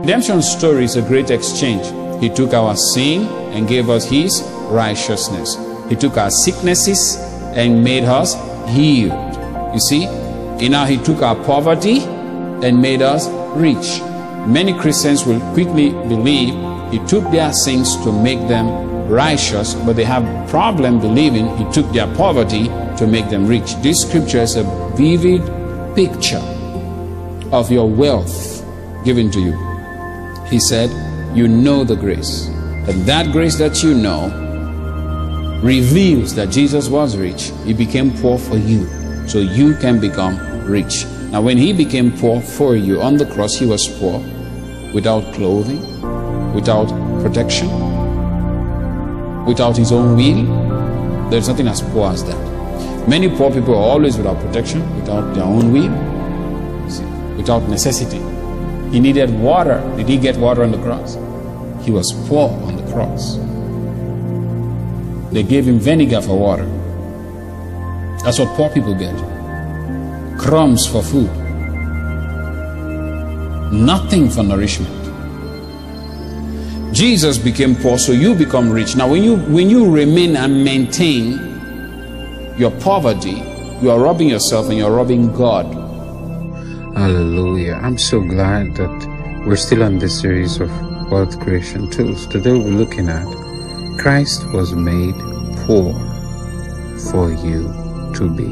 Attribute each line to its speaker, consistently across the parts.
Speaker 1: Redemption story is a great exchange. He took our sin and gave us His righteousness. He took our sicknesses and made us healed. You see, and now He took our poverty and made us rich. Many Christians will quickly believe He took their sins to make them righteous, but they have problem believing He took their poverty to make them rich. This scripture is a vivid picture of your wealth given to you. He said, You know the grace. And that grace that you know reveals that Jesus was rich. He became poor for you, so you can become rich. Now, when he became poor for you on the cross, he was poor without clothing, without protection, without his own will. There's nothing as poor as that. Many poor people are always without protection, without their own will, without necessity. He needed water. Did he get water on the cross? He was poor on the cross. They gave him vinegar for water. That's what poor people get crumbs for food, nothing for nourishment. Jesus became poor, so you become rich. Now, when you when you remain and maintain your poverty, you are robbing yourself and you're robbing God.
Speaker 2: Hallelujah. I'm so glad that we're still on this series of wealth creation tools. Today we're looking at Christ was made poor for you to be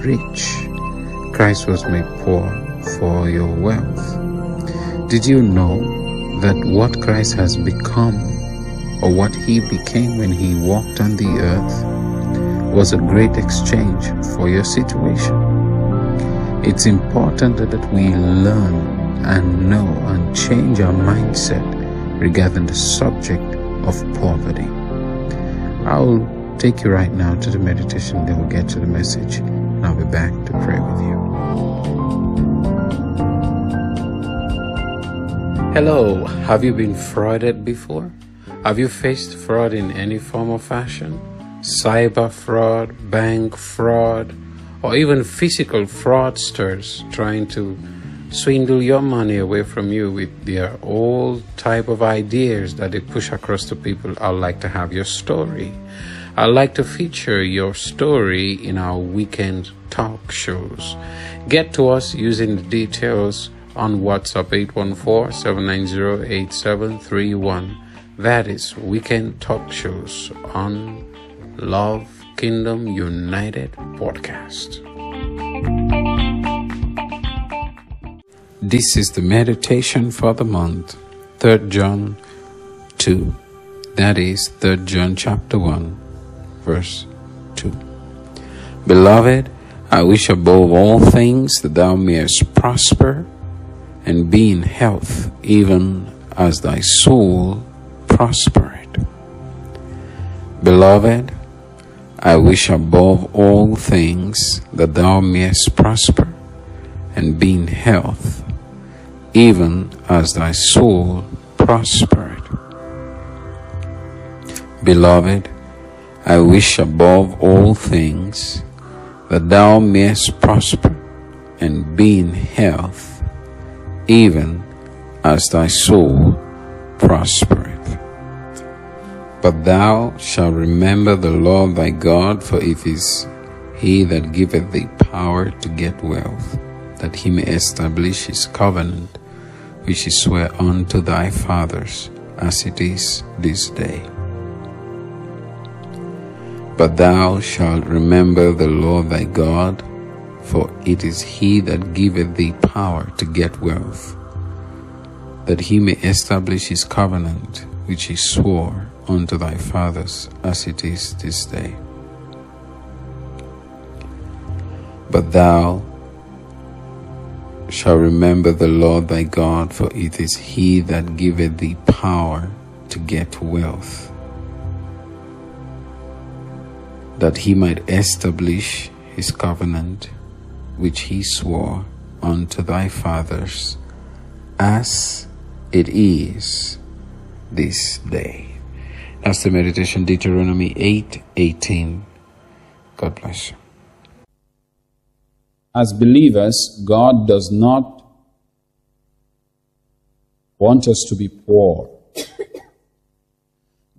Speaker 2: rich. Christ was made poor for your wealth. Did you know that what Christ has become or what he became when he walked on the earth was a great exchange for your situation? It's important that we learn and know and change our mindset regarding the subject of poverty. I'll take you right now to the meditation, then we'll get to the message, and I'll be back to pray with you. Hello, have you been frauded before? Have you faced fraud in any form or fashion? Cyber fraud, bank fraud, or even physical fraudsters trying to swindle your money away from you with their old type of ideas that they push across to people. I'd like to have your story. I'd like to feature your story in our weekend talk shows. Get to us using the details on WhatsApp 814-790-8731. That is Weekend Talk Shows on Love Kingdom United podcast. This is the meditation for the month, 3rd John 2. That is 3rd John chapter 1, verse 2. Beloved, I wish above all things that thou mayest prosper and be in health, even as thy soul prospered. Beloved, I wish above all things that thou mayest prosper and be in health, even as thy soul prospered. Beloved, I wish above all things that thou mayest prosper and be in health, even as thy soul prospereth. But thou shalt remember the Lord thy God, for it is he that giveth thee power to get wealth, that he may establish his covenant, which he sware unto thy fathers, as it is this day. But thou shalt remember the Lord thy God, for it is he that giveth thee power to get wealth, that he may establish his covenant, which he swore unto thy fathers, as it is this day. But thou shalt remember the Lord thy God, for it is he that giveth thee power to get wealth, that he might establish his covenant, which he swore unto thy fathers, as it is this day. That's the meditation Deuteronomy 8 18. God bless you.
Speaker 1: As believers, God does not want us to be poor.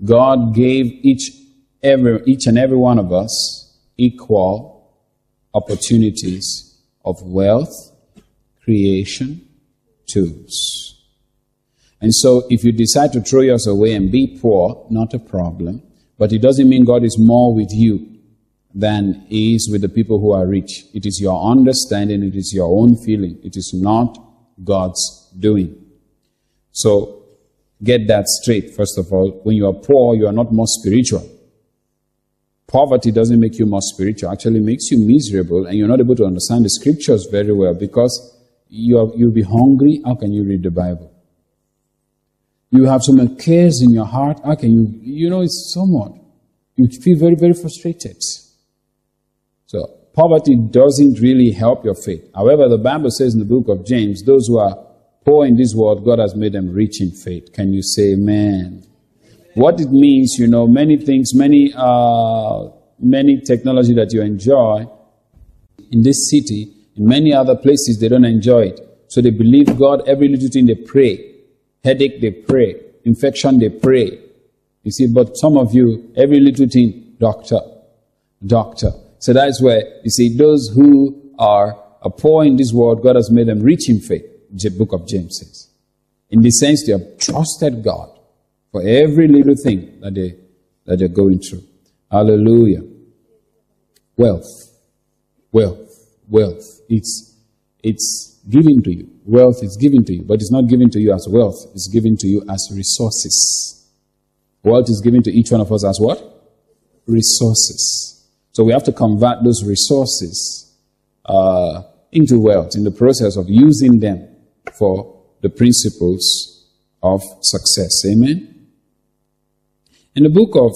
Speaker 1: God gave each, every, each and every one of us equal opportunities of wealth, creation, tools. And so if you decide to throw yours away and be poor, not a problem. But it doesn't mean God is more with you than He is with the people who are rich. It is your understanding, it is your own feeling. It is not God's doing. So get that straight, first of all. When you are poor, you are not more spiritual. Poverty doesn't make you more spiritual, actually makes you miserable, and you're not able to understand the scriptures very well because you are, you'll be hungry. How can you read the Bible? You have so many cares in your heart. Okay, you, you know, it's somewhat. You feel very, very frustrated. So, poverty doesn't really help your faith. However, the Bible says in the book of James, those who are poor in this world, God has made them rich in faith. Can you say amen? What it means, you know, many things, many, uh, many technology that you enjoy in this city, in many other places, they don't enjoy it. So they believe God, every little thing they pray. Headache, they pray. Infection, they pray. You see, but some of you, every little thing, doctor, doctor. So that's where, you see, those who are, poor in this world, God has made them rich in faith, the book of James says. In the sense they have trusted God for every little thing that, they, that they're going through. Hallelujah. Wealth, wealth, wealth. It's, it's given to you. Wealth is given to you, but it's not given to you as wealth. It's given to you as resources. Wealth is given to each one of us as what? Resources. So we have to convert those resources uh, into wealth in the process of using them for the principles of success. Amen? In the book of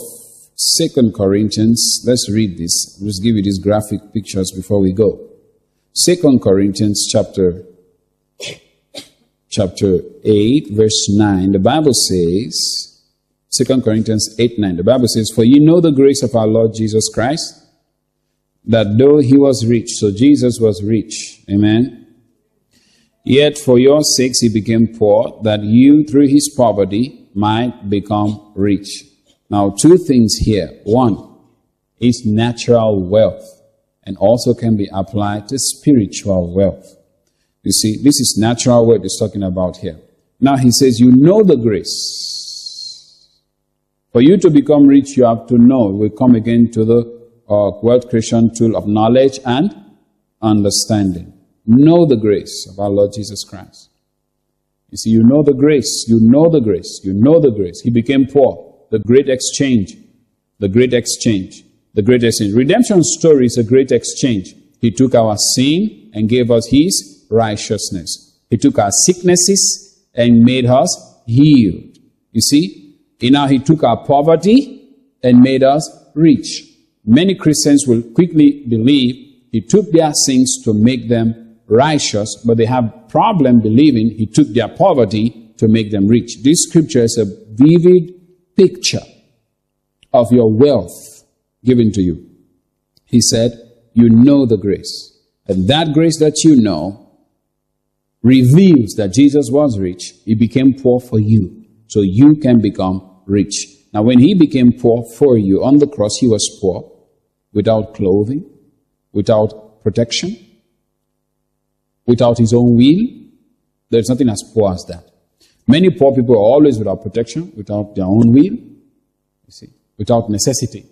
Speaker 1: Second Corinthians, let's read this. Let's give you these graphic pictures before we go. Second Corinthians chapter chapter 8 verse 9 the bible says 2 corinthians 8 9 the bible says for you know the grace of our lord jesus christ that though he was rich so jesus was rich amen yet for your sakes he became poor that you through his poverty might become rich. Now two things here. One is natural wealth and also can be applied to spiritual wealth you see, this is natural word he's talking about here. Now he says, you know the grace. For you to become rich, you have to know. We come again to the uh, wealth creation tool of knowledge and understanding. Know the grace of our Lord Jesus Christ. You see, you know the grace, you know the grace, you know the grace. He became poor. The great exchange. The great exchange. The great exchange. Redemption story is a great exchange. He took our sin and gave us His righteousness. He took our sicknesses and made us healed. You see? And now he took our poverty and made us rich. Many Christians will quickly believe he took their sins to make them righteous, but they have problem believing he took their poverty to make them rich. This scripture is a vivid picture of your wealth given to you. He said, you know the grace. And that grace that you know reveals that Jesus was rich, he became poor for you, so you can become rich. Now, when he became poor for you on the cross, he was poor without clothing, without protection, without his own will. There's nothing as poor as that. Many poor people are always without protection, without their own will, you see, without necessity.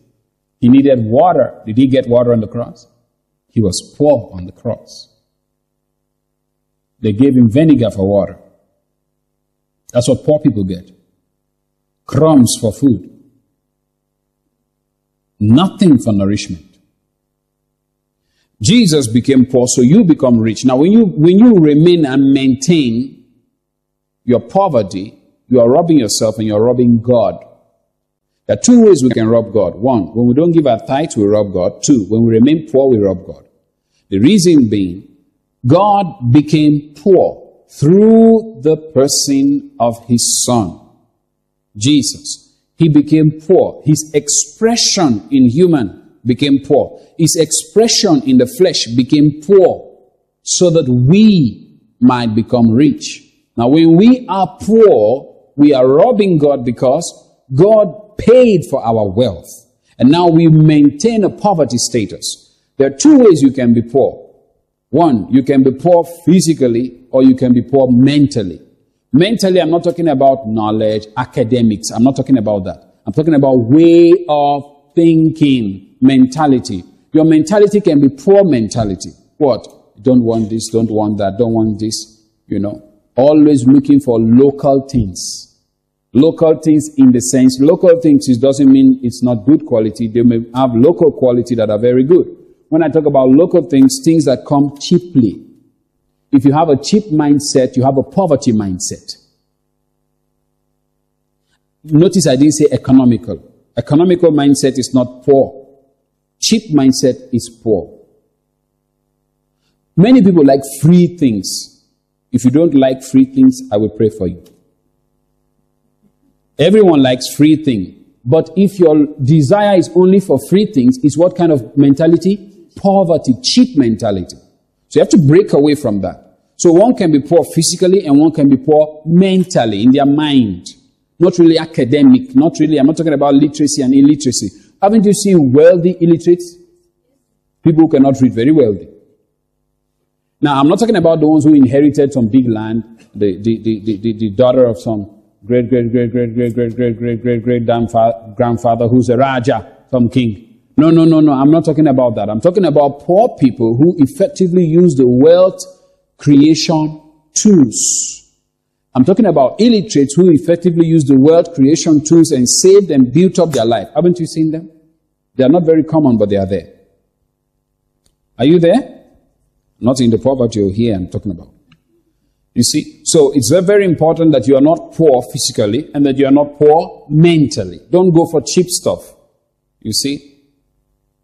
Speaker 1: He needed water. Did he get water on the cross? He was poor on the cross. They gave him vinegar for water. That's what poor people get. Crumbs for food. Nothing for nourishment. Jesus became poor, so you become rich. Now, when you, when you remain and maintain your poverty, you are robbing yourself and you're robbing God. There are two ways we can rob God. One, when we don't give our tithes, we rob God. Two, when we remain poor, we rob God. The reason being, God became poor through the person of his son, Jesus. He became poor. His expression in human became poor. His expression in the flesh became poor so that we might become rich. Now, when we are poor, we are robbing God because God paid for our wealth. And now we maintain a poverty status. There are two ways you can be poor. One, you can be poor physically or you can be poor mentally. Mentally, I'm not talking about knowledge, academics. I'm not talking about that. I'm talking about way of thinking, mentality. Your mentality can be poor mentality. What? Don't want this, don't want that, don't want this. You know, always looking for local things. Local things in the sense, local things it doesn't mean it's not good quality. They may have local quality that are very good. When I talk about local things, things that come cheaply. If you have a cheap mindset, you have a poverty mindset. Notice I didn't say economical. Economical mindset is not poor. Cheap mindset is poor. Many people like free things. If you don't like free things, I will pray for you. Everyone likes free things. But if your desire is only for free things, it's what kind of mentality? Poverty, cheap mentality. So you have to break away from that. So one can be poor physically and one can be poor mentally, in their mind. Not really academic, not really, I'm not talking about literacy and illiteracy. Haven't you seen wealthy illiterates? People who cannot read, very wealthy. Now, I'm not talking about the ones who inherited some big land, the, the, the, the, the daughter of some great, great, great, great, great, great, great, great, great, great grandfather who's a Raja, some king. No, no, no, no. I'm not talking about that. I'm talking about poor people who effectively use the wealth creation tools I'm talking about illiterates who effectively use the wealth creation tools and saved and built up their life. Haven't you seen them? They are not very common, but they are there. Are you there? Not in the poverty here I'm talking about. You see? So it's very, very important that you are not poor physically and that you are not poor mentally. Don't go for cheap stuff. You see?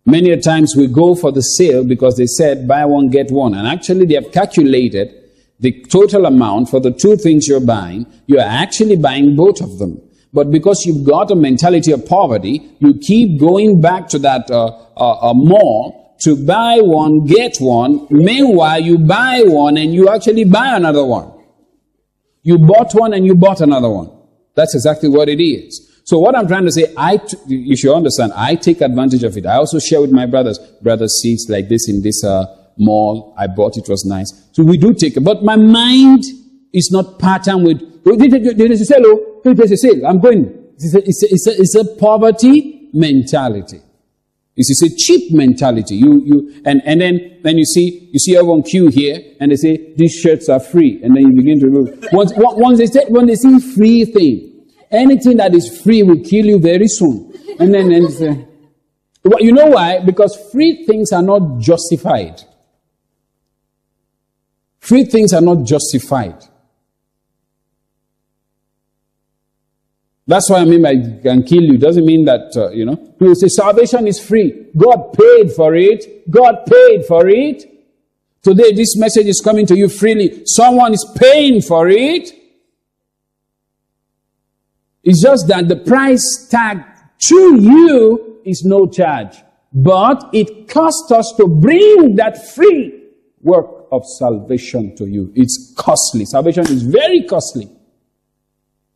Speaker 1: Many a times we go for the sale because they said buy one, get one. And actually they have calculated the total amount for the two things you're buying, you are actually buying both of them. But because you've got a mentality of poverty, you keep going back to that uh, uh, uh, mall to buy one, get one. Meanwhile, you buy one and you actually buy another one. You bought one and you bought another one. That's exactly what it is. So what I'm trying to say, I t- you understand, I take advantage of it. I also share with my brothers, brothers, see, it's like this in this uh, mall. I bought it, was nice. So we do take it. But my mind is not patterned with, there is a sale, there's a sale, I'm going. It's a, it's a, it's a poverty mentality. It's a cheap mentality. You, you, and, and then, then you see, you see everyone queue here, and they say, these shirts are free. And then you begin to move. Once, once they say, when they see free thing, anything that is free will kill you very soon. And then, and say, well, you know why? Because free things are not justified. Free things are not justified. That's what I mean by can kill you. Doesn't mean that, uh, you know, people say salvation is free. God paid for it. God paid for it. Today, this message is coming to you freely. Someone is paying for it. It's just that the price tag to you is no charge. But it costs us to bring that free work of salvation to you. It's costly. Salvation is very costly.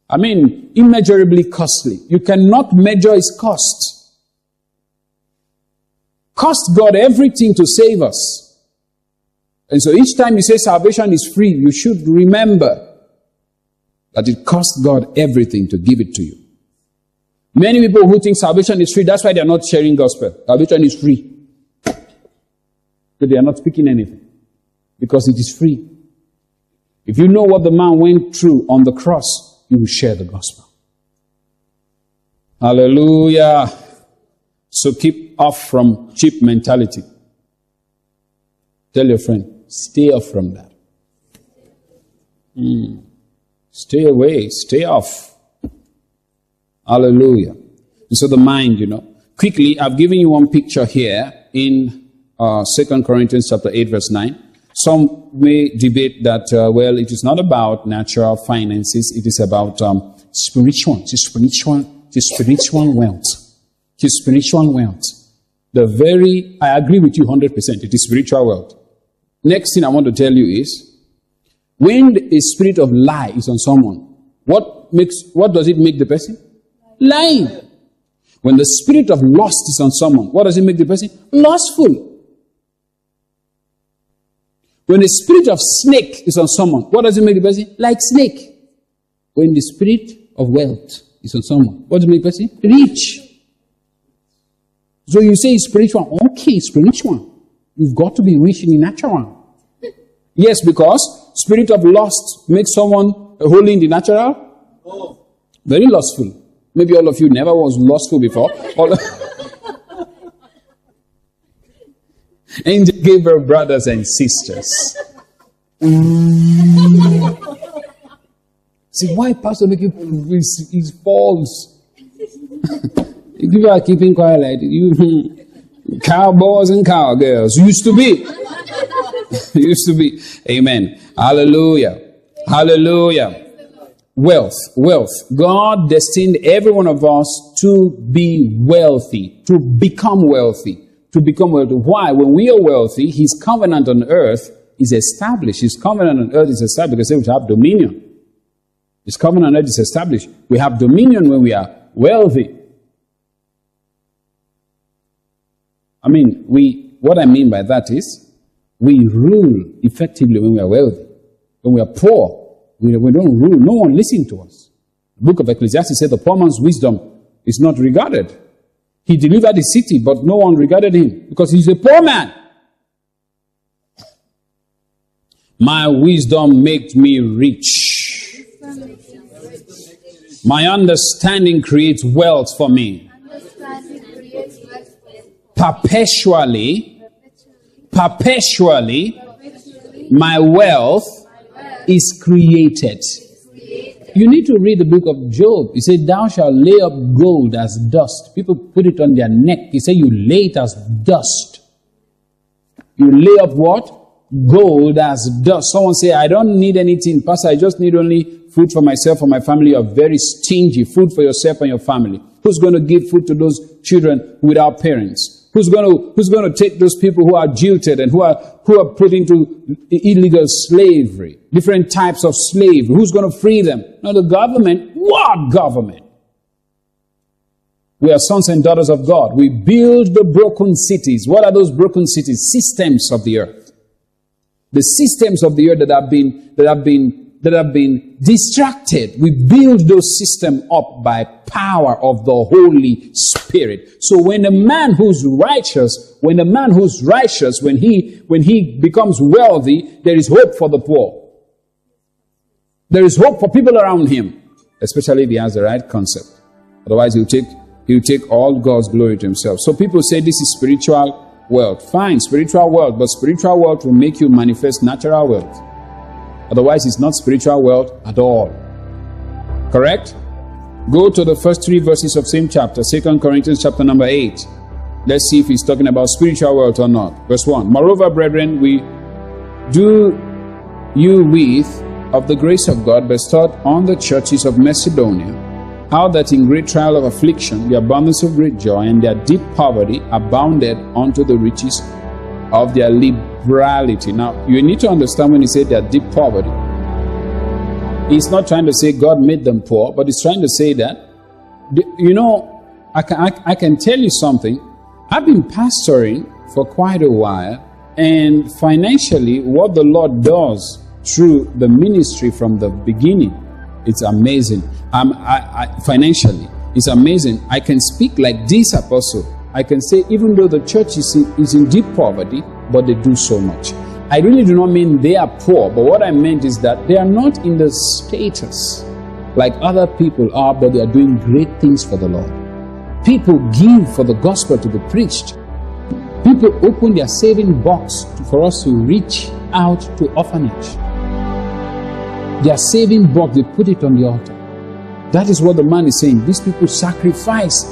Speaker 1: I mean, immeasurably costly. You cannot measure its cost. Cost God everything to save us. And so each time you say salvation is free, you should remember that it cost God everything to give it to you. Many people who think salvation is free, that's why they're not sharing gospel. Salvation is free. But they are not speaking anything because it is free. If you know what the man went through on the cross, you will share the gospel. Hallelujah. So keep off from cheap mentality. Tell your friend, stay off from that. Mm. Stay away, stay off. Hallelujah. And so the mind, you know. Quickly, I've given you one picture here in uh, 2 Corinthians chapter 8, verse 9. Some may debate that, uh, well, it is not about natural finances, it is about um, spiritual, it is spiritual, it is spiritual wealth. The spiritual wealth. The very, I agree with you 100%, it is spiritual wealth. Next thing I want to tell you is, When a spirit of lie is on someone, what makes what does it make the person? Lying. When the spirit of lust is on someone, what does it make the person? Lustful. When the spirit of snake is on someone, what does it make the person? Like snake. When the spirit of wealth is on someone, what does it make the person? Rich. So you say spiritual. Okay, spiritual. You've got to be rich in the natural. Yes, because spirit of lust makes someone holy in the natural. Oh. Very lustful. Maybe all of you never was lustful before. Angel Gabriel brothers and sisters. See, why Pastor making is false? People are keeping quiet like you cowboys and cowgirls used to be. used to be. Amen. Hallelujah. Hallelujah. Wealth, wealth. God destined every one of us to be wealthy, to become wealthy to become wealthy. Why? When we are wealthy, His covenant on earth is established. His covenant on earth is established because we have dominion. His covenant on earth is established. We have dominion when we are wealthy. I mean, we, what I mean by that is, we rule effectively when we are wealthy. When we are poor, we, we don't rule. No one listens to us. The book of Ecclesiastes said the poor man's wisdom is not regarded. He delivered the city, but no one regarded him because he's a poor man. My wisdom makes me rich. My understanding creates wealth for me. Perpetually, perpetually, my wealth is created. You need to read the book of Job. He said, Thou shalt lay up gold as dust. People put it on their neck. He said, You lay it as dust. You lay up what? Gold as dust. Someone say, I don't need anything. Pastor, I just need only food for myself and my family. You're very stingy. Food for yourself and your family. Who's going to give food to those children without parents? Who's going to, who's going to take those people who are jilted and who are, who are put into illegal slavery? Different types of slavery. Who's going to free them? No, the government. What government? We are sons and daughters of God. We build the broken cities. What are those broken cities? Systems of the earth. The systems of the earth that have been, that have been that have been distracted. We build those systems up by power of the Holy Spirit. So when a man who's righteous, when a man who's righteous, when he, when he becomes wealthy, there is hope for the poor. There is hope for people around him, especially if he has the right concept. Otherwise, he'll take, he'll take all God's glory to himself. So people say this is spiritual wealth. Fine, spiritual wealth, but spiritual wealth will make you manifest natural wealth. Otherwise, it's not spiritual wealth at all. Correct? Go to the first three verses of same chapter, Second Corinthians chapter number 8. Let's see if he's talking about spiritual wealth or not. Verse 1. Moreover, brethren, we do you with of the grace of God bestowed on the churches of Macedonia, how that in great trial of affliction, the abundance of great joy, and their deep poverty abounded unto the riches of their liberality. Now, you need to understand when he said their deep poverty. He's not trying to say God made them poor, but he's trying to say that, you know, I can, I, I can tell you something. I've been pastoring for quite a while, and financially, what the Lord does through the ministry from the beginning, it's amazing. Um, I, I, financially, it's amazing. I can speak like this apostle I can say, even though the church is in, is in deep poverty, but they do so much. I really do not mean they are poor, but what I meant is that they are not in the status like other people are, but they are doing great things for the Lord. People give for the gospel to be preached. People open their saving box for us to reach out to orphanage. Their saving box, they put it on the altar. That is what the man is saying. These people sacrifice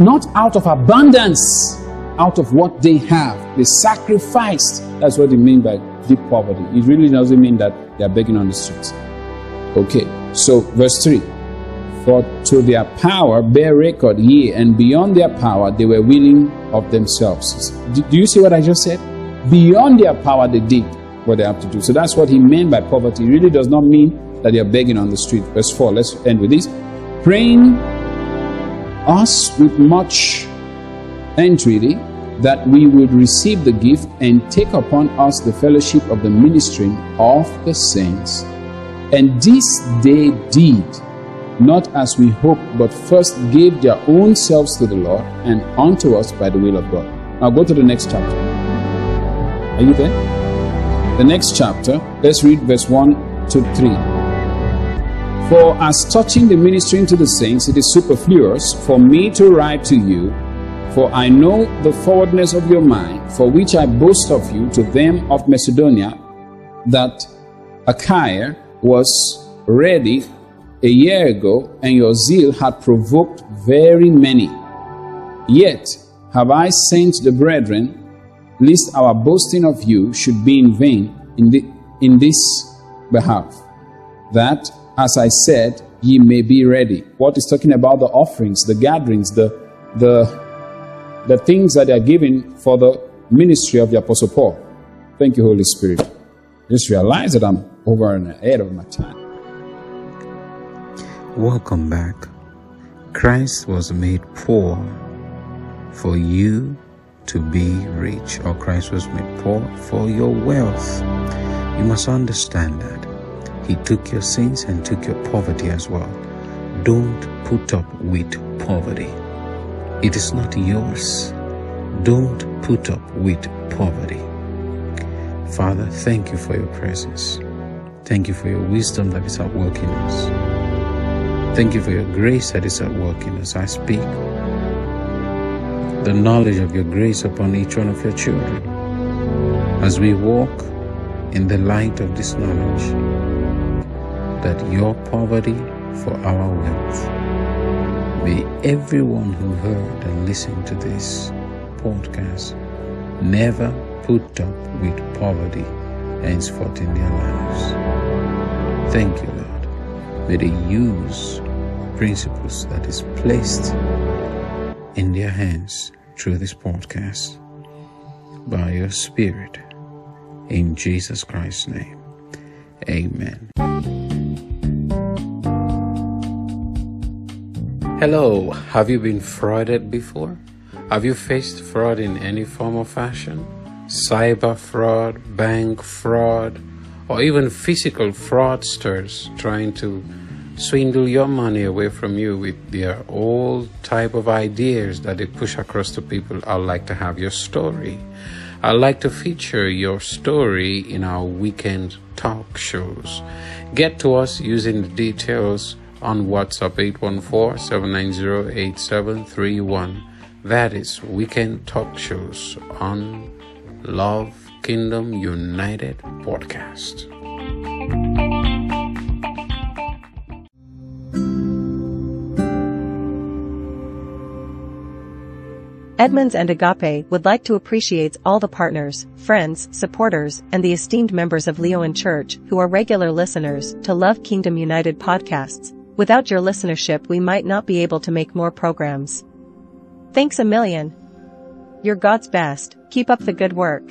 Speaker 1: not out of abundance, out of what they have. They sacrificed. That's what they mean by deep poverty. It really doesn't mean that they are begging on the streets. Okay, so verse 3 For to their power bear record, ye, and beyond their power they were willing of themselves. Do you see what I just said? Beyond their power they did. what they have to do. So that's what he meant by poverty. It really does not mean that they are begging on the street. Verse 4, let's end with this. Praying us with much entreaty that we would receive the gift and take upon us the fellowship of the ministering of the saints. And this they did, not as we hoped, but first gave their own selves to the Lord and unto us by the will of God. Now go to the next chapter. Are you there? The next chapter, let's read verse 1 to 3. For as touching the ministering to the saints, it is superfluous for me to write to you for I know the forwardness of your mind, for which I boast of you to them of Macedonia, that Achaia was ready a year ago, and your zeal had provoked very many. Yet have I sent the brethren, lest our boasting of you should be in vain in, the, in this behalf, that, as I said, ye may be ready. What is talking about the offerings, the gatherings, the, the the things that are given for the ministry of the Apostle Paul. Thank you, Holy Spirit. Just realize that I'm over and ahead of my time.
Speaker 2: Welcome back. Christ was made poor for you to be rich, or Christ was made poor for your wealth. You must understand that. He took your sins and took your poverty as well. Don't put up with poverty. It is not yours. Don't put up with poverty. Father, thank you for your presence. Thank you for your wisdom that is at work in us. Thank you for your grace that is at work in us. I speak the knowledge of your grace upon each one of your children as we walk in the light of this knowledge that your poverty for our wealth May everyone who heard and listened to this podcast never put up with poverty henceforth in their lives. Thank you, Lord. May they use principles that is placed in their hands through this podcast by your Spirit. In Jesus Christ's name. Amen. Hello, have you been frauded before? Have you faced fraud in any form or fashion? Cyber fraud, bank fraud, or even physical fraudsters trying to swindle your money away from you with their old type of ideas that they push across to people. I'd like to have your story. I'd like to feature your story in our weekend talk shows. Get to us using the details on WhatsApp 814-790-8731. That is Weekend Talk Shows on Love Kingdom United Podcast.
Speaker 3: Edmonds and Agape would like to appreciate all the partners, friends, supporters, and the esteemed members of Leon Church who are regular listeners to Love Kingdom United podcasts Without your listenership we might not be able to make more programs. Thanks a million. You're God's best, keep up the good work.